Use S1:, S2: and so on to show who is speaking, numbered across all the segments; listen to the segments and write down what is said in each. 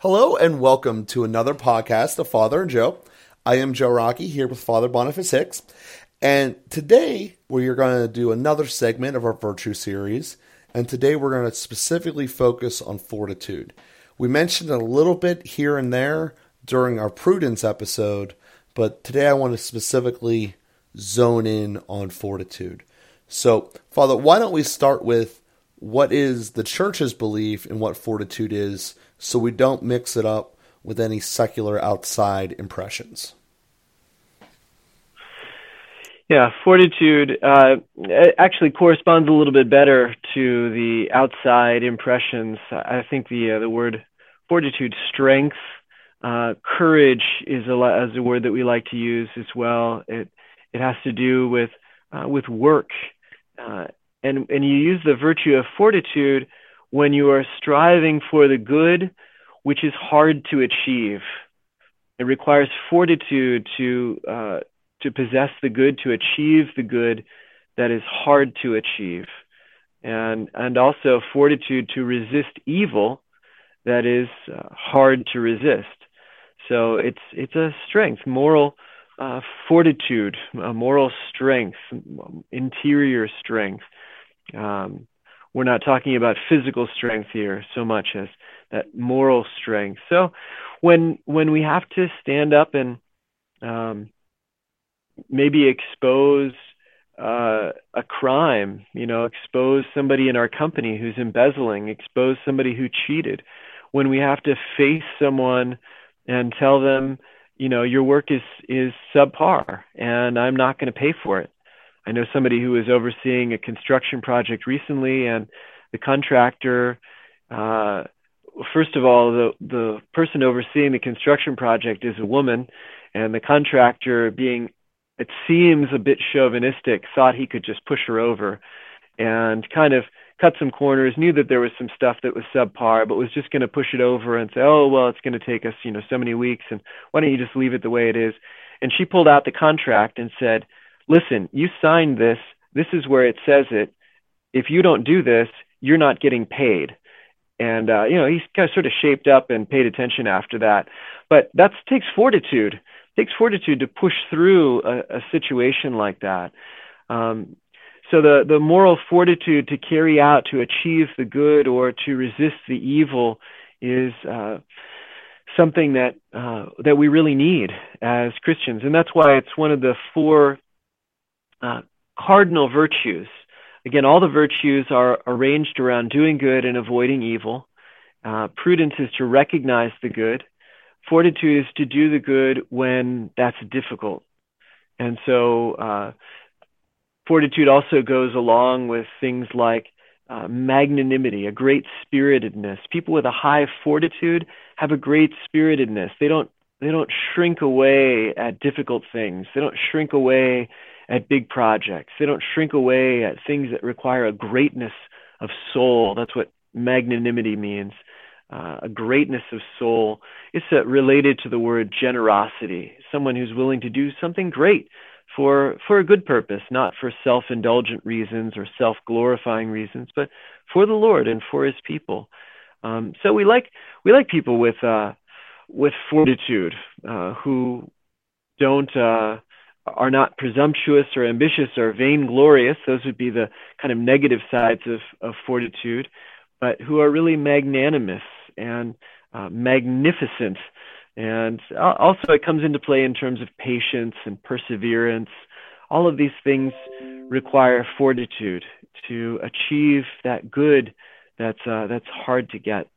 S1: Hello and welcome to another podcast of Father and Joe. I am Joe Rockey here with Father Boniface Hicks, and today we are going to do another segment of our virtue series. And today we're going to specifically focus on fortitude. We mentioned a little bit here and there during our prudence episode, but today I want to specifically zone in on fortitude. So, Father, why don't we start with what is the church's belief in what fortitude is so we don't mix it up with any secular outside impressions.
S2: Yeah, fortitude uh, actually corresponds a little bit better to the outside impressions. I think the uh, the word fortitude, strength, uh, courage is a, is a word that we like to use as well. It it has to do with uh, with work, uh, and and you use the virtue of fortitude when you are striving for the good, which is hard to achieve. It requires fortitude to uh, to possess the good, to achieve the good that is hard to achieve, and and also fortitude to resist evil that is uh, hard to resist. So it's it's a strength, moral uh, fortitude, moral strength, interior strength. Um, we're not talking about physical strength here so much as that moral strength. So when when we have to stand up and um, maybe expose uh, a crime, you know, expose somebody in our company who's embezzling, expose somebody who cheated, when we have to face someone and tell them, you know, your work is is subpar and I'm not going to pay for it. I know somebody who was overseeing a construction project recently, and the contractor, uh, first of all, the the person overseeing the construction project is a woman, and the contractor, being it seems a bit chauvinistic, thought he could just push her over, and kind of cut some corners. Knew that there was some stuff that was subpar, but was just going to push it over and say, "Oh well, it's going to take us, you know, so many weeks, and why don't you just leave it the way it is?" And she pulled out the contract and said listen, you signed this. This is where it says it. If you don't do this, you're not getting paid. And uh, you know, he's kind of sort of shaped up and paid attention after that. But that takes fortitude. It takes fortitude to push through a, a situation like that. Um, so the the moral fortitude to carry out, to achieve the good, or to resist the evil, is uh, something that uh, that we really need as Christians, and that's why it's one of the four uh, cardinal virtues. Again, all the virtues are arranged around doing good and avoiding evil. Uh, prudence is to recognize the good. Fortitude is to do the good when that's difficult. And so, uh, fortitude also goes along with things like uh, magnanimity, a great spiritedness. People with a high fortitude have a great spiritedness. They don't they don't shrink away at difficult things. They don't shrink away at big projects. They don't shrink away at things that require a greatness of soul. That's what magnanimity means. Uh, a greatness of soul. It's uh, related to the word generosity. Someone who's willing to do something great for for a good purpose, not for self-indulgent reasons or self-glorifying reasons, but for the Lord and for His people. Um, so we like we like people with uh, with fortitude uh, who don't uh, are not presumptuous or ambitious or vainglorious. Those would be the kind of negative sides of, of fortitude, but who are really magnanimous and uh, magnificent. And also, it comes into play in terms of patience and perseverance. All of these things require fortitude to achieve that good that's uh, that's hard to get.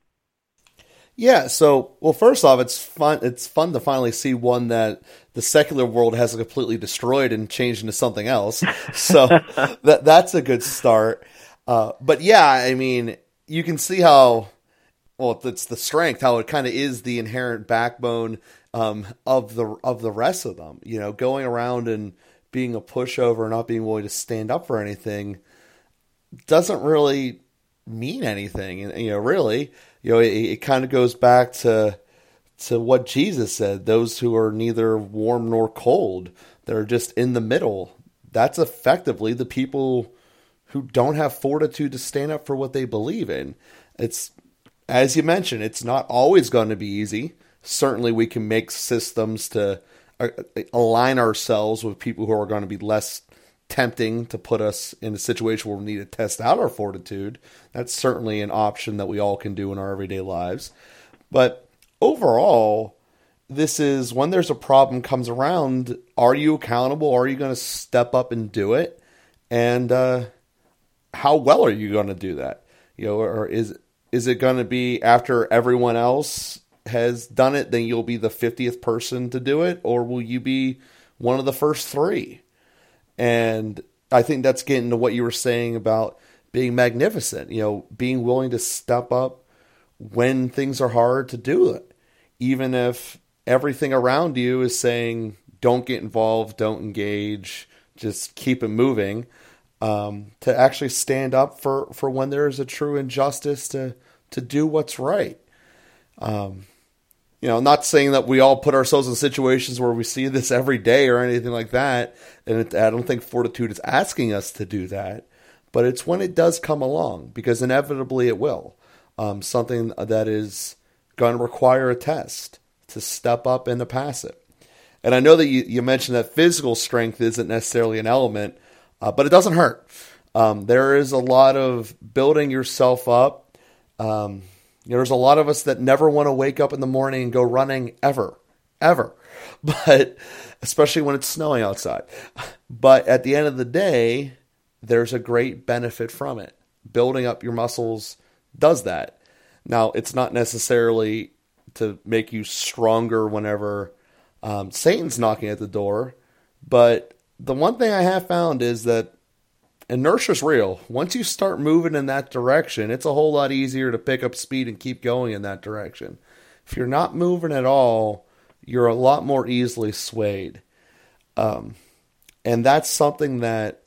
S1: Yeah, so well, first off, it's fun. It's fun to finally see one that the secular world has completely destroyed and changed into something else. So that that's a good start. Uh, but yeah, I mean, you can see how well it's the strength, how it kind of is the inherent backbone um, of the of the rest of them. You know, going around and being a pushover, and not being willing to stand up for anything, doesn't really mean anything. You know, really you know, it, it kind of goes back to to what Jesus said: those who are neither warm nor cold, they're just in the middle. That's effectively the people who don't have fortitude to stand up for what they believe in. It's as you mentioned, it's not always going to be easy. Certainly, we can make systems to uh, align ourselves with people who are going to be less tempting to put us in a situation where we need to test out our fortitude. That's certainly an option that we all can do in our everyday lives. But overall, this is when there's a problem comes around, are you accountable? Are you going to step up and do it? And uh, how well are you going to do that? You know, or is is it going to be after everyone else has done it, then you'll be the 50th person to do it, or will you be one of the first three? And I think that's getting to what you were saying about being magnificent, you know, being willing to step up when things are hard to do it, even if everything around you is saying, don't get involved, don't engage, just keep it moving. Um, to actually stand up for, for when there is a true injustice to to do what's right. Um, you know, not saying that we all put ourselves in situations where we see this every day or anything like that. And it, I don't think fortitude is asking us to do that, but it's when it does come along because inevitably it will. Um, something that is going to require a test to step up and to pass it. And I know that you, you mentioned that physical strength isn't necessarily an element, uh, but it doesn't hurt. Um, there is a lot of building yourself up. Um, you know, there's a lot of us that never want to wake up in the morning and go running ever, ever. But especially when it's snowing outside. But at the end of the day, there's a great benefit from it. Building up your muscles does that. Now, it's not necessarily to make you stronger whenever um, Satan's knocking at the door, but the one thing I have found is that inertia's real. Once you start moving in that direction, it's a whole lot easier to pick up speed and keep going in that direction. If you're not moving at all, you're a lot more easily swayed. Um, and that's something that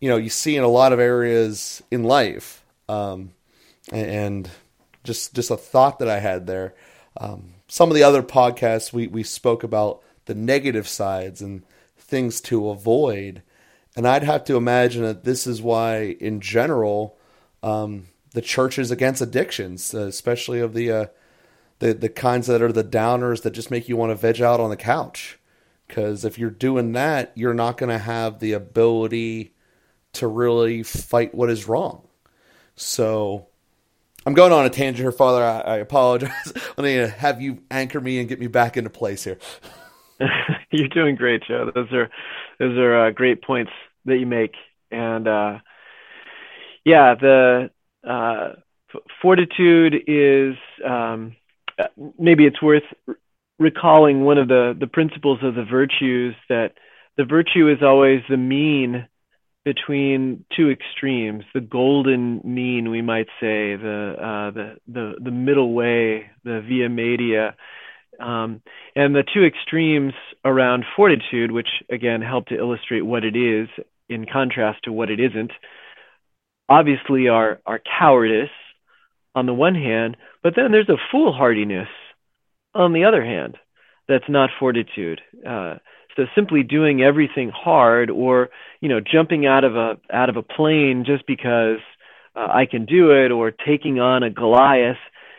S1: you know you see in a lot of areas in life. Um, and just just a thought that I had there. Um, some of the other podcasts we we spoke about the negative sides and things to avoid and I'd have to imagine that this is why, in general, um, the church is against addictions, uh, especially of the uh, the the kinds that are the downers that just make you want to veg out on the couch. Because if you're doing that, you're not going to have the ability to really fight what is wrong. So I'm going on a tangent here, Father. I, I apologize. I need to have you anchor me and get me back into place here.
S2: You're doing great, Joe. Those are those are uh, great points that you make, and uh, yeah, the uh, fortitude is um, maybe it's worth recalling one of the the principles of the virtues that the virtue is always the mean between two extremes, the golden mean, we might say, the uh, the the the middle way, the via media. Um, and the two extremes around fortitude, which again help to illustrate what it is in contrast to what it isn't, obviously are, are cowardice on the one hand, but then there's a foolhardiness on the other hand that's not fortitude. Uh, so simply doing everything hard or you know jumping out of a out of a plane just because uh, I can do it or taking on a Goliath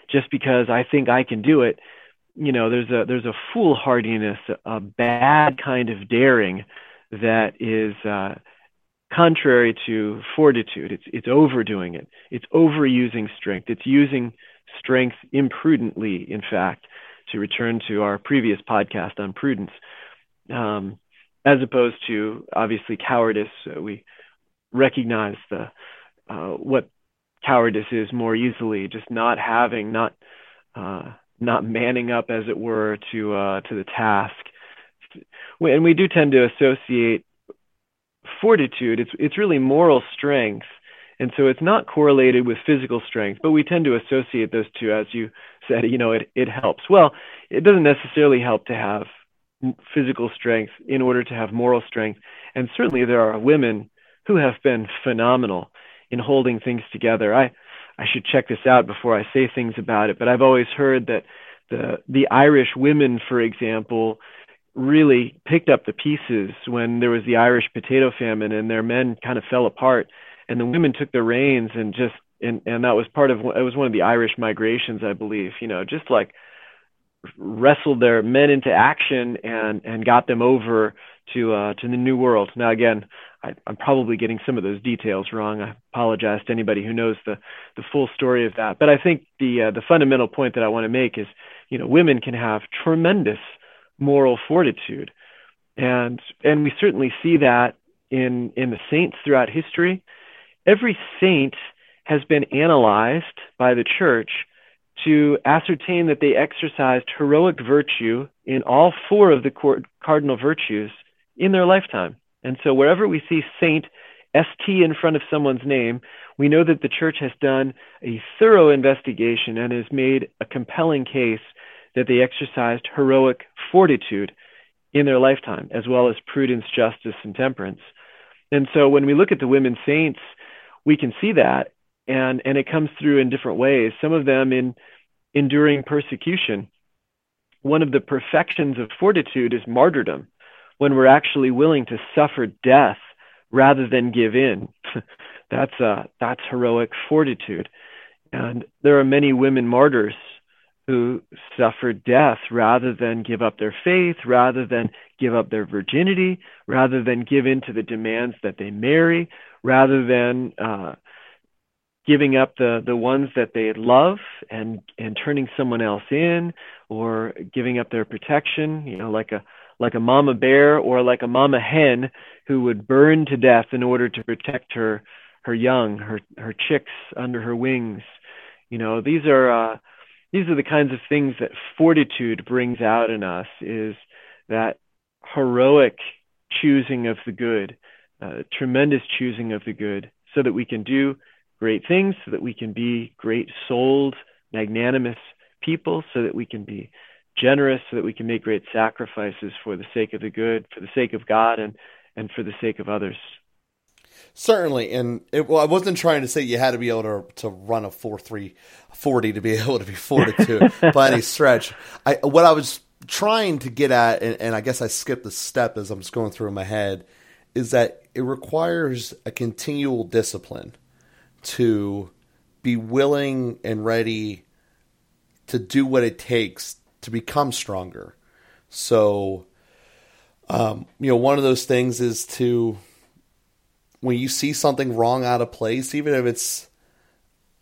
S2: just because I think I can do it you know there's a there's a foolhardiness a bad kind of daring that is uh, contrary to fortitude. It's it's overdoing it. It's overusing strength. It's using strength imprudently. In fact, to return to our previous podcast on prudence, um, as opposed to obviously cowardice. We recognize the uh, what cowardice is more easily. Just not having, not uh, not manning up, as it were, to uh, to the task. And we do tend to associate fortitude, it's it's really moral strength. And so it's not correlated with physical strength, but we tend to associate those two, as you said, you know, it, it helps. Well, it doesn't necessarily help to have physical strength in order to have moral strength. And certainly there are women who have been phenomenal in holding things together. I, I should check this out before I say things about it, but I've always heard that the, the Irish women, for example, really picked up the pieces when there was the Irish potato famine and their men kind of fell apart and the women took the reins and just and and that was part of it was one of the Irish migrations, I believe. You know, just like wrestled their men into action and and got them over to uh, to the New World. Now, again, I, am probably getting some of those details wrong. I apologize to anybody who knows the the full story of that. But I think the uh, the fundamental point that I want to make is, you know, women can have tremendous moral fortitude, and and we certainly see that in in the saints throughout history. Every saint has been analyzed by the church to ascertain that they exercised heroic virtue in all four of the cardinal virtues in their lifetime. And so wherever we see Saint ST in front of someone's name, we know that the church has done a thorough investigation and has made a compelling case that they exercised heroic fortitude in their lifetime, as well as prudence, justice, and temperance. And so when we look at the women saints, we can see that and and it comes through in different ways some of them in enduring persecution. One of the perfections of fortitude is martyrdom when we're actually willing to suffer death rather than give in. That's uh that's heroic fortitude. And there are many women martyrs who suffered death rather than give up their faith, rather than give up their virginity, rather than give in to the demands that they marry, rather than uh, giving up the the ones that they love and and turning someone else in or giving up their protection you know like a like a mama bear or like a mama hen who would burn to death in order to protect her her young her her chicks under her wings. You know these are uh these are the kinds of things that fortitude brings out in us is that heroic choosing of the good uh, tremendous choosing of the good so that we can do great things, so that we can be great souled, magnanimous people, so that we can be generous, so that we can make great sacrifices for the sake of the good, for the sake of God, and, and for the sake of others.
S1: Certainly, and it, well, I wasn't trying to say you had to be able to to run a four three forty to be able to be fortitude by any stretch. I what I was trying to get at, and, and I guess I skipped a step as I'm just going through in my head, is that it requires a continual discipline to be willing and ready to do what it takes to become stronger. So, um, you know, one of those things is to, when you see something wrong out of place, even if it's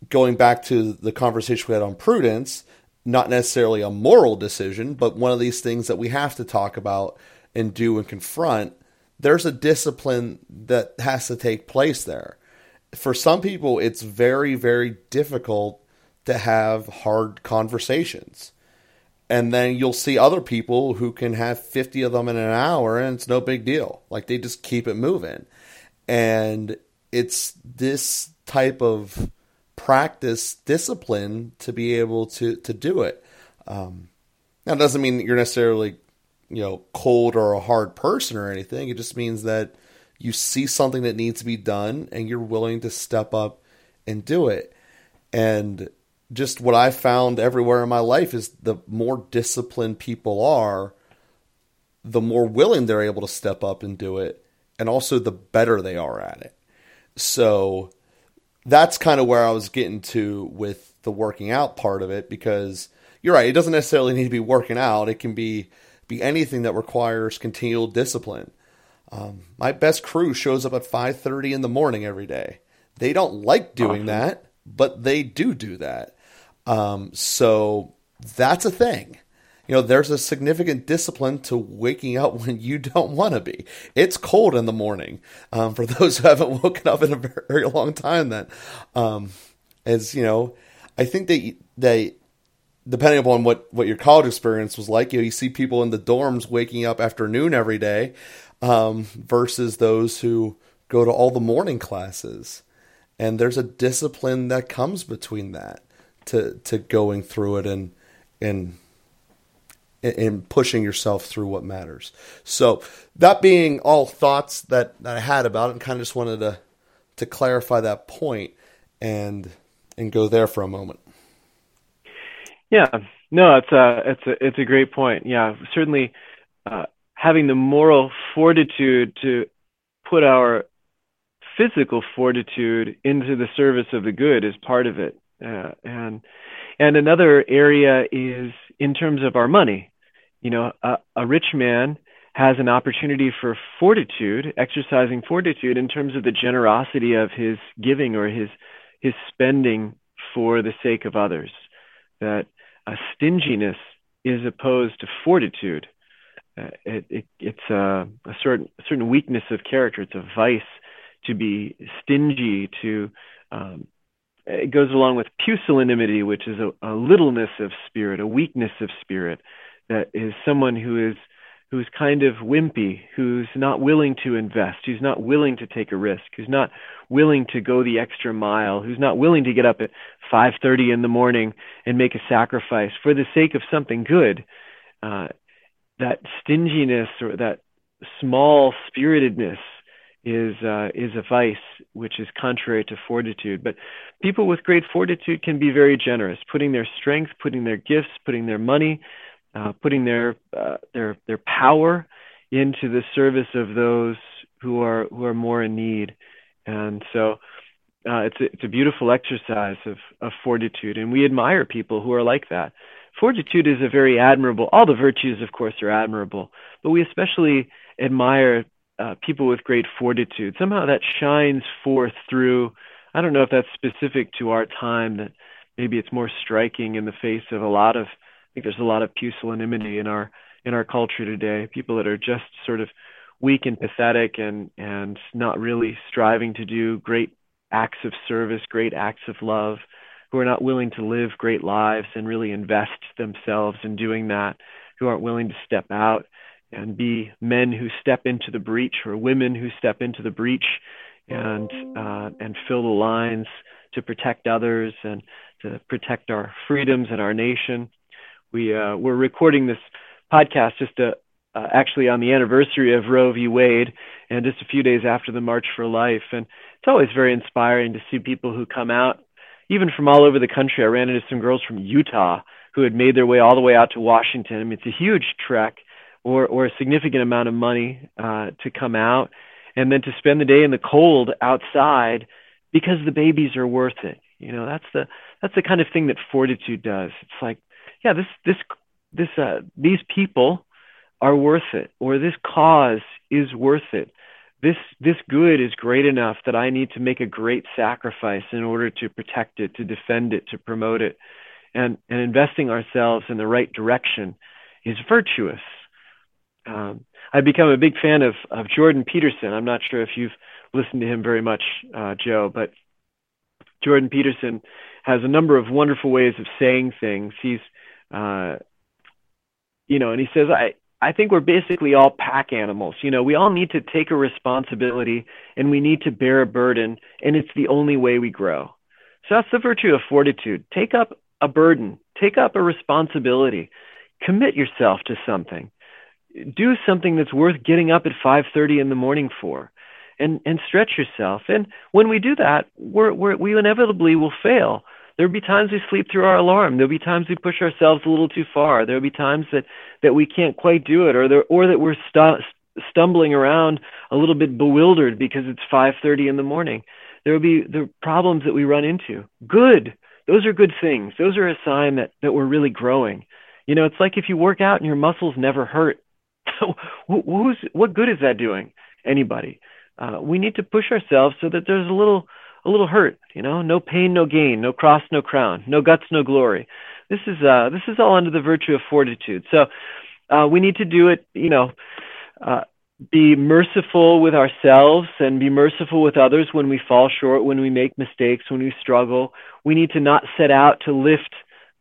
S1: going back to the conversation we had on prudence, not necessarily a moral decision, but one of these things that we have to talk about and do and confront, there's a discipline that has to take place there for some people, it's very, very difficult to have hard conversations. And then you'll see other people who can have 50 of them in an hour and it's no big deal. Like they just keep it moving. And it's this type of practice discipline to be able to, to do it. Um, now, doesn't mean that you're necessarily, you know, cold or a hard person or anything. It just means that you see something that needs to be done and you're willing to step up and do it. And just what I found everywhere in my life is the more disciplined people are, the more willing they're able to step up and do it, and also the better they are at it. So that's kind of where I was getting to with the working out part of it because you're right, it doesn't necessarily need to be working out. It can be be anything that requires continual discipline. Um, my best crew shows up at 5:30 in the morning every day. They don't like doing that, but they do do that. Um, so that's a thing. You know, there's a significant discipline to waking up when you don't want to be. It's cold in the morning. Um, for those who haven't woken up in a very long time, then, um, as you know, I think that they, depending upon what what your college experience was like, you know, you see people in the dorms waking up after noon every day um, versus those who go to all the morning classes. And there's a discipline that comes between that to to going through it and and and pushing yourself through what matters. So that being all thoughts that, that I had about it, and kind of just wanted to to clarify that point and and go there for a moment.
S2: Yeah, no, it's a it's a it's a great point. Yeah, certainly, uh, having the moral fortitude to put our physical fortitude into the service of the good is part of it. Uh, and and another area is in terms of our money. You know, a, a rich man has an opportunity for fortitude, exercising fortitude in terms of the generosity of his giving or his his spending for the sake of others. That a stinginess is opposed to fortitude. Uh, it, it, it's a, a, certain a certain weakness of character. It's a vice to be stingy. To um, it goes along with pusillanimity, which is a, a littleness of spirit, a weakness of spirit. That is someone who is who's kind of wimpy, who's not willing to invest, who's not willing to take a risk, who's not willing to go the extra mile, who's not willing to get up at 5:30 in the morning and make a sacrifice for the sake of something good. Uh, that stinginess or that small spiritedness is uh, is a vice which is contrary to fortitude. But people with great fortitude can be very generous, putting their strength, putting their gifts, putting their money, uh, putting their uh, their their power into the service of those who are who are more in need, and so uh, it's a, it's a beautiful exercise of of fortitude, and we admire people who are like that. Fortitude is a very admirable. All the virtues, of course, are admirable, but we especially admire uh, people with great fortitude. Somehow that shines forth through. I don't know if that's specific to our time. That maybe it's more striking in the face of a lot of think there's a lot of pusillanimity in our in our culture today. People that are just sort of weak and pathetic and and not really striving to do great acts of service, great acts of love, who are not willing to live great lives and really invest themselves in doing that, who aren't willing to step out and be men who step into the breach or women who step into the breach and uh, and fill the lines to protect others and to protect our freedoms and our nation we uh, we're recording this podcast just uh, uh, actually on the anniversary of Roe v. Wade, and just a few days after the March for Life. And it's always very inspiring to see people who come out, even from all over the country. I ran into some girls from Utah who had made their way all the way out to Washington. I mean, it's a huge trek, or or a significant amount of money uh, to come out, and then to spend the day in the cold outside because the babies are worth it. You know, that's the that's the kind of thing that fortitude does. It's like yeah, this this this uh, these people are worth it, or this cause is worth it. This this good is great enough that I need to make a great sacrifice in order to protect it, to defend it, to promote it, and and investing ourselves in the right direction is virtuous. Um, I've become a big fan of of Jordan Peterson. I'm not sure if you've listened to him very much, uh, Joe, but Jordan Peterson has a number of wonderful ways of saying things. He's uh, you know, and he says, I, I think we're basically all pack animals. You know, we all need to take a responsibility and we need to bear a burden, and it's the only way we grow. So that's the virtue of fortitude. Take up a burden, take up a responsibility, commit yourself to something. Do something that's worth getting up at 5:30 in the morning for. And and stretch yourself. And when we do that, we're, we're we inevitably will fail There'll be times we sleep through our alarm. There'll be times we push ourselves a little too far. There'll be times that, that we can't quite do it, or there, or that we're stu- stumbling around a little bit bewildered because it's 5:30 in the morning. There will be the problems that we run into. Good. Those are good things. Those are a sign that that we're really growing. You know, it's like if you work out and your muscles never hurt. Who's what good is that doing? Anybody? Uh, we need to push ourselves so that there's a little a little hurt, you know, no pain, no gain, no cross, no crown, no guts, no glory. This is uh, this is all under the virtue of fortitude. So uh, we need to do it, you know, uh, be merciful with ourselves and be merciful with others when we fall short, when we make mistakes, when we struggle. We need to not set out to lift,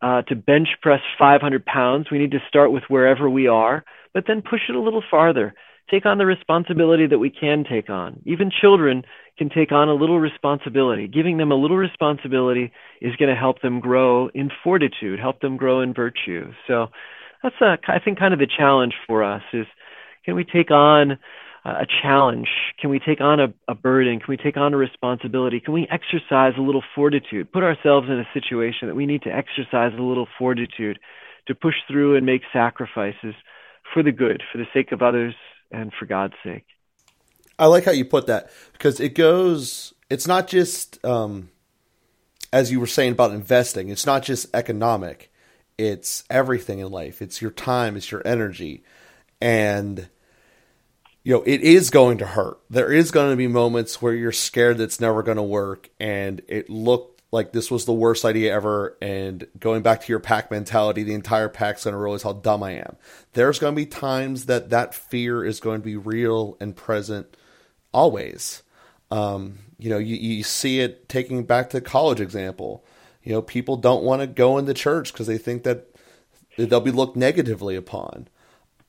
S2: uh, to bench press 500 pounds. We need to start with wherever we are, but then push it a little farther. Take on the responsibility that we can take on. Even children can take on a little responsibility. Giving them a little responsibility is going to help them grow in fortitude, help them grow in virtue. So that's uh, a, I think kind of the challenge for us is can we take on a challenge? Can we take on a, a burden? Can we take on a responsibility? Can we exercise a little fortitude? Put ourselves in a situation that we need to exercise a little fortitude to push through and make sacrifices for the good, for the sake of others, and for God's sake.
S1: I like how you put that because it goes. It's not just um, as you were saying about investing. It's not just economic. It's everything in life. It's your time. It's your energy, and you know it is going to hurt. There is going to be moments where you're scared that it's never going to work, and it looked like this was the worst idea ever and going back to your pack mentality the entire pack's going to realize how dumb i am. There's going to be times that that fear is going to be real and present always. Um, you know you, you see it taking back to the college example you know people don't want to go into church because they think that they'll be looked negatively upon.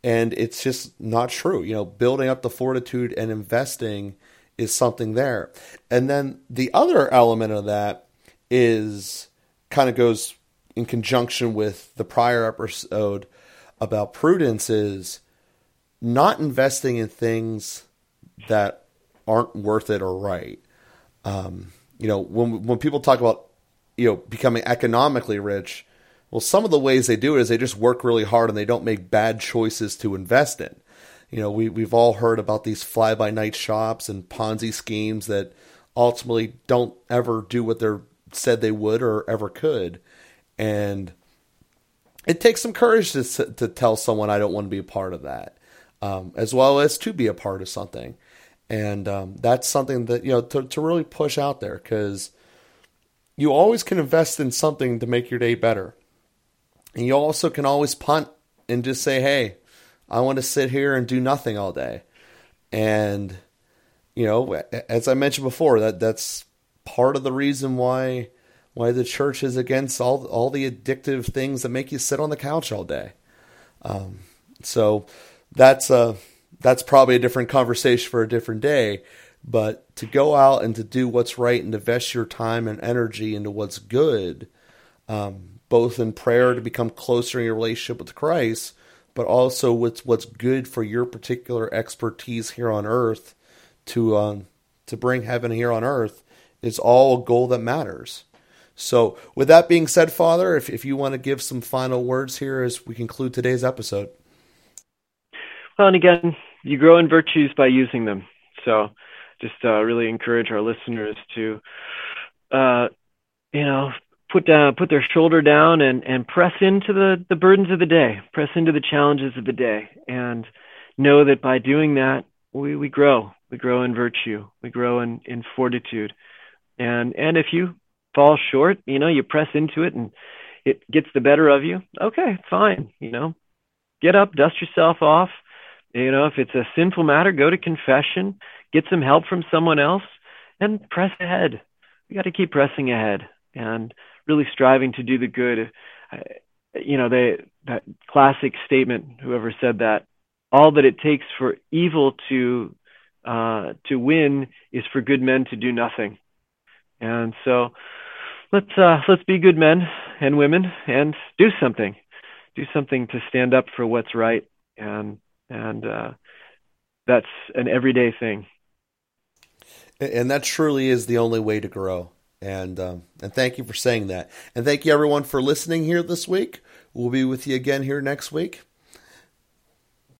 S1: And it's just not true. You know building up the fortitude and investing is something there. And then the other element of that is kind of goes in conjunction with the prior episode about prudence is not investing in things that aren't worth it or right. Um, you know, when when people talk about you know becoming economically rich, well, some of the ways they do it is they just work really hard and they don't make bad choices to invest in. You know, we we've all heard about these fly by night shops and Ponzi schemes that ultimately don't ever do what they're said they would or ever could. And it takes some courage to to tell someone I don't want to be a part of that, um, as well as to be a part of something. And um, that's something that you know to, to really push out there because you always can invest in something to make your day better, and you also can always punt and just say, "Hey, I want to sit here and do nothing all day," and you know, as I mentioned before, that that's part of the reason why why the church is against all all the addictive things that make you sit on the couch all day. Um, so that's a that's probably a different conversation for a different day. But to go out and to do what's right and invest your time and energy into what's good, um, both in prayer to become closer in your relationship with Christ, but also with what's good for your particular expertise here on earth to um, to bring heaven here on earth is all a goal that matters. So, with that being said, Father, if, if you want to give some final words here as we conclude today's episode.
S2: Well, and again, you grow in virtues by using them. So, just uh, really encourage our listeners to, uh, you know, put down, put their shoulder down and, and press into the, the burdens of the day, press into the challenges of the day, and know that by doing that, we, we grow. We grow in virtue. We grow in, in fortitude and and if you fall short you know you press into it and it gets the better of you okay fine you know. Get up dust yourself off. You know if it's a sinful matter go to confession get some help from someone else and press ahead. We got to keep pressing ahead and really striving to do the good. You know they that classic statement whoever said that all that it takes for evil to uh, to win is for good men to do nothing and so let's uh, let's be good men and women and do something, do something to stand up for what's right, and and uh, that's an everyday thing.
S1: And that truly is the only way to grow. And um, and thank you for saying that. And thank you everyone for listening here this week. We'll be with you again here next week.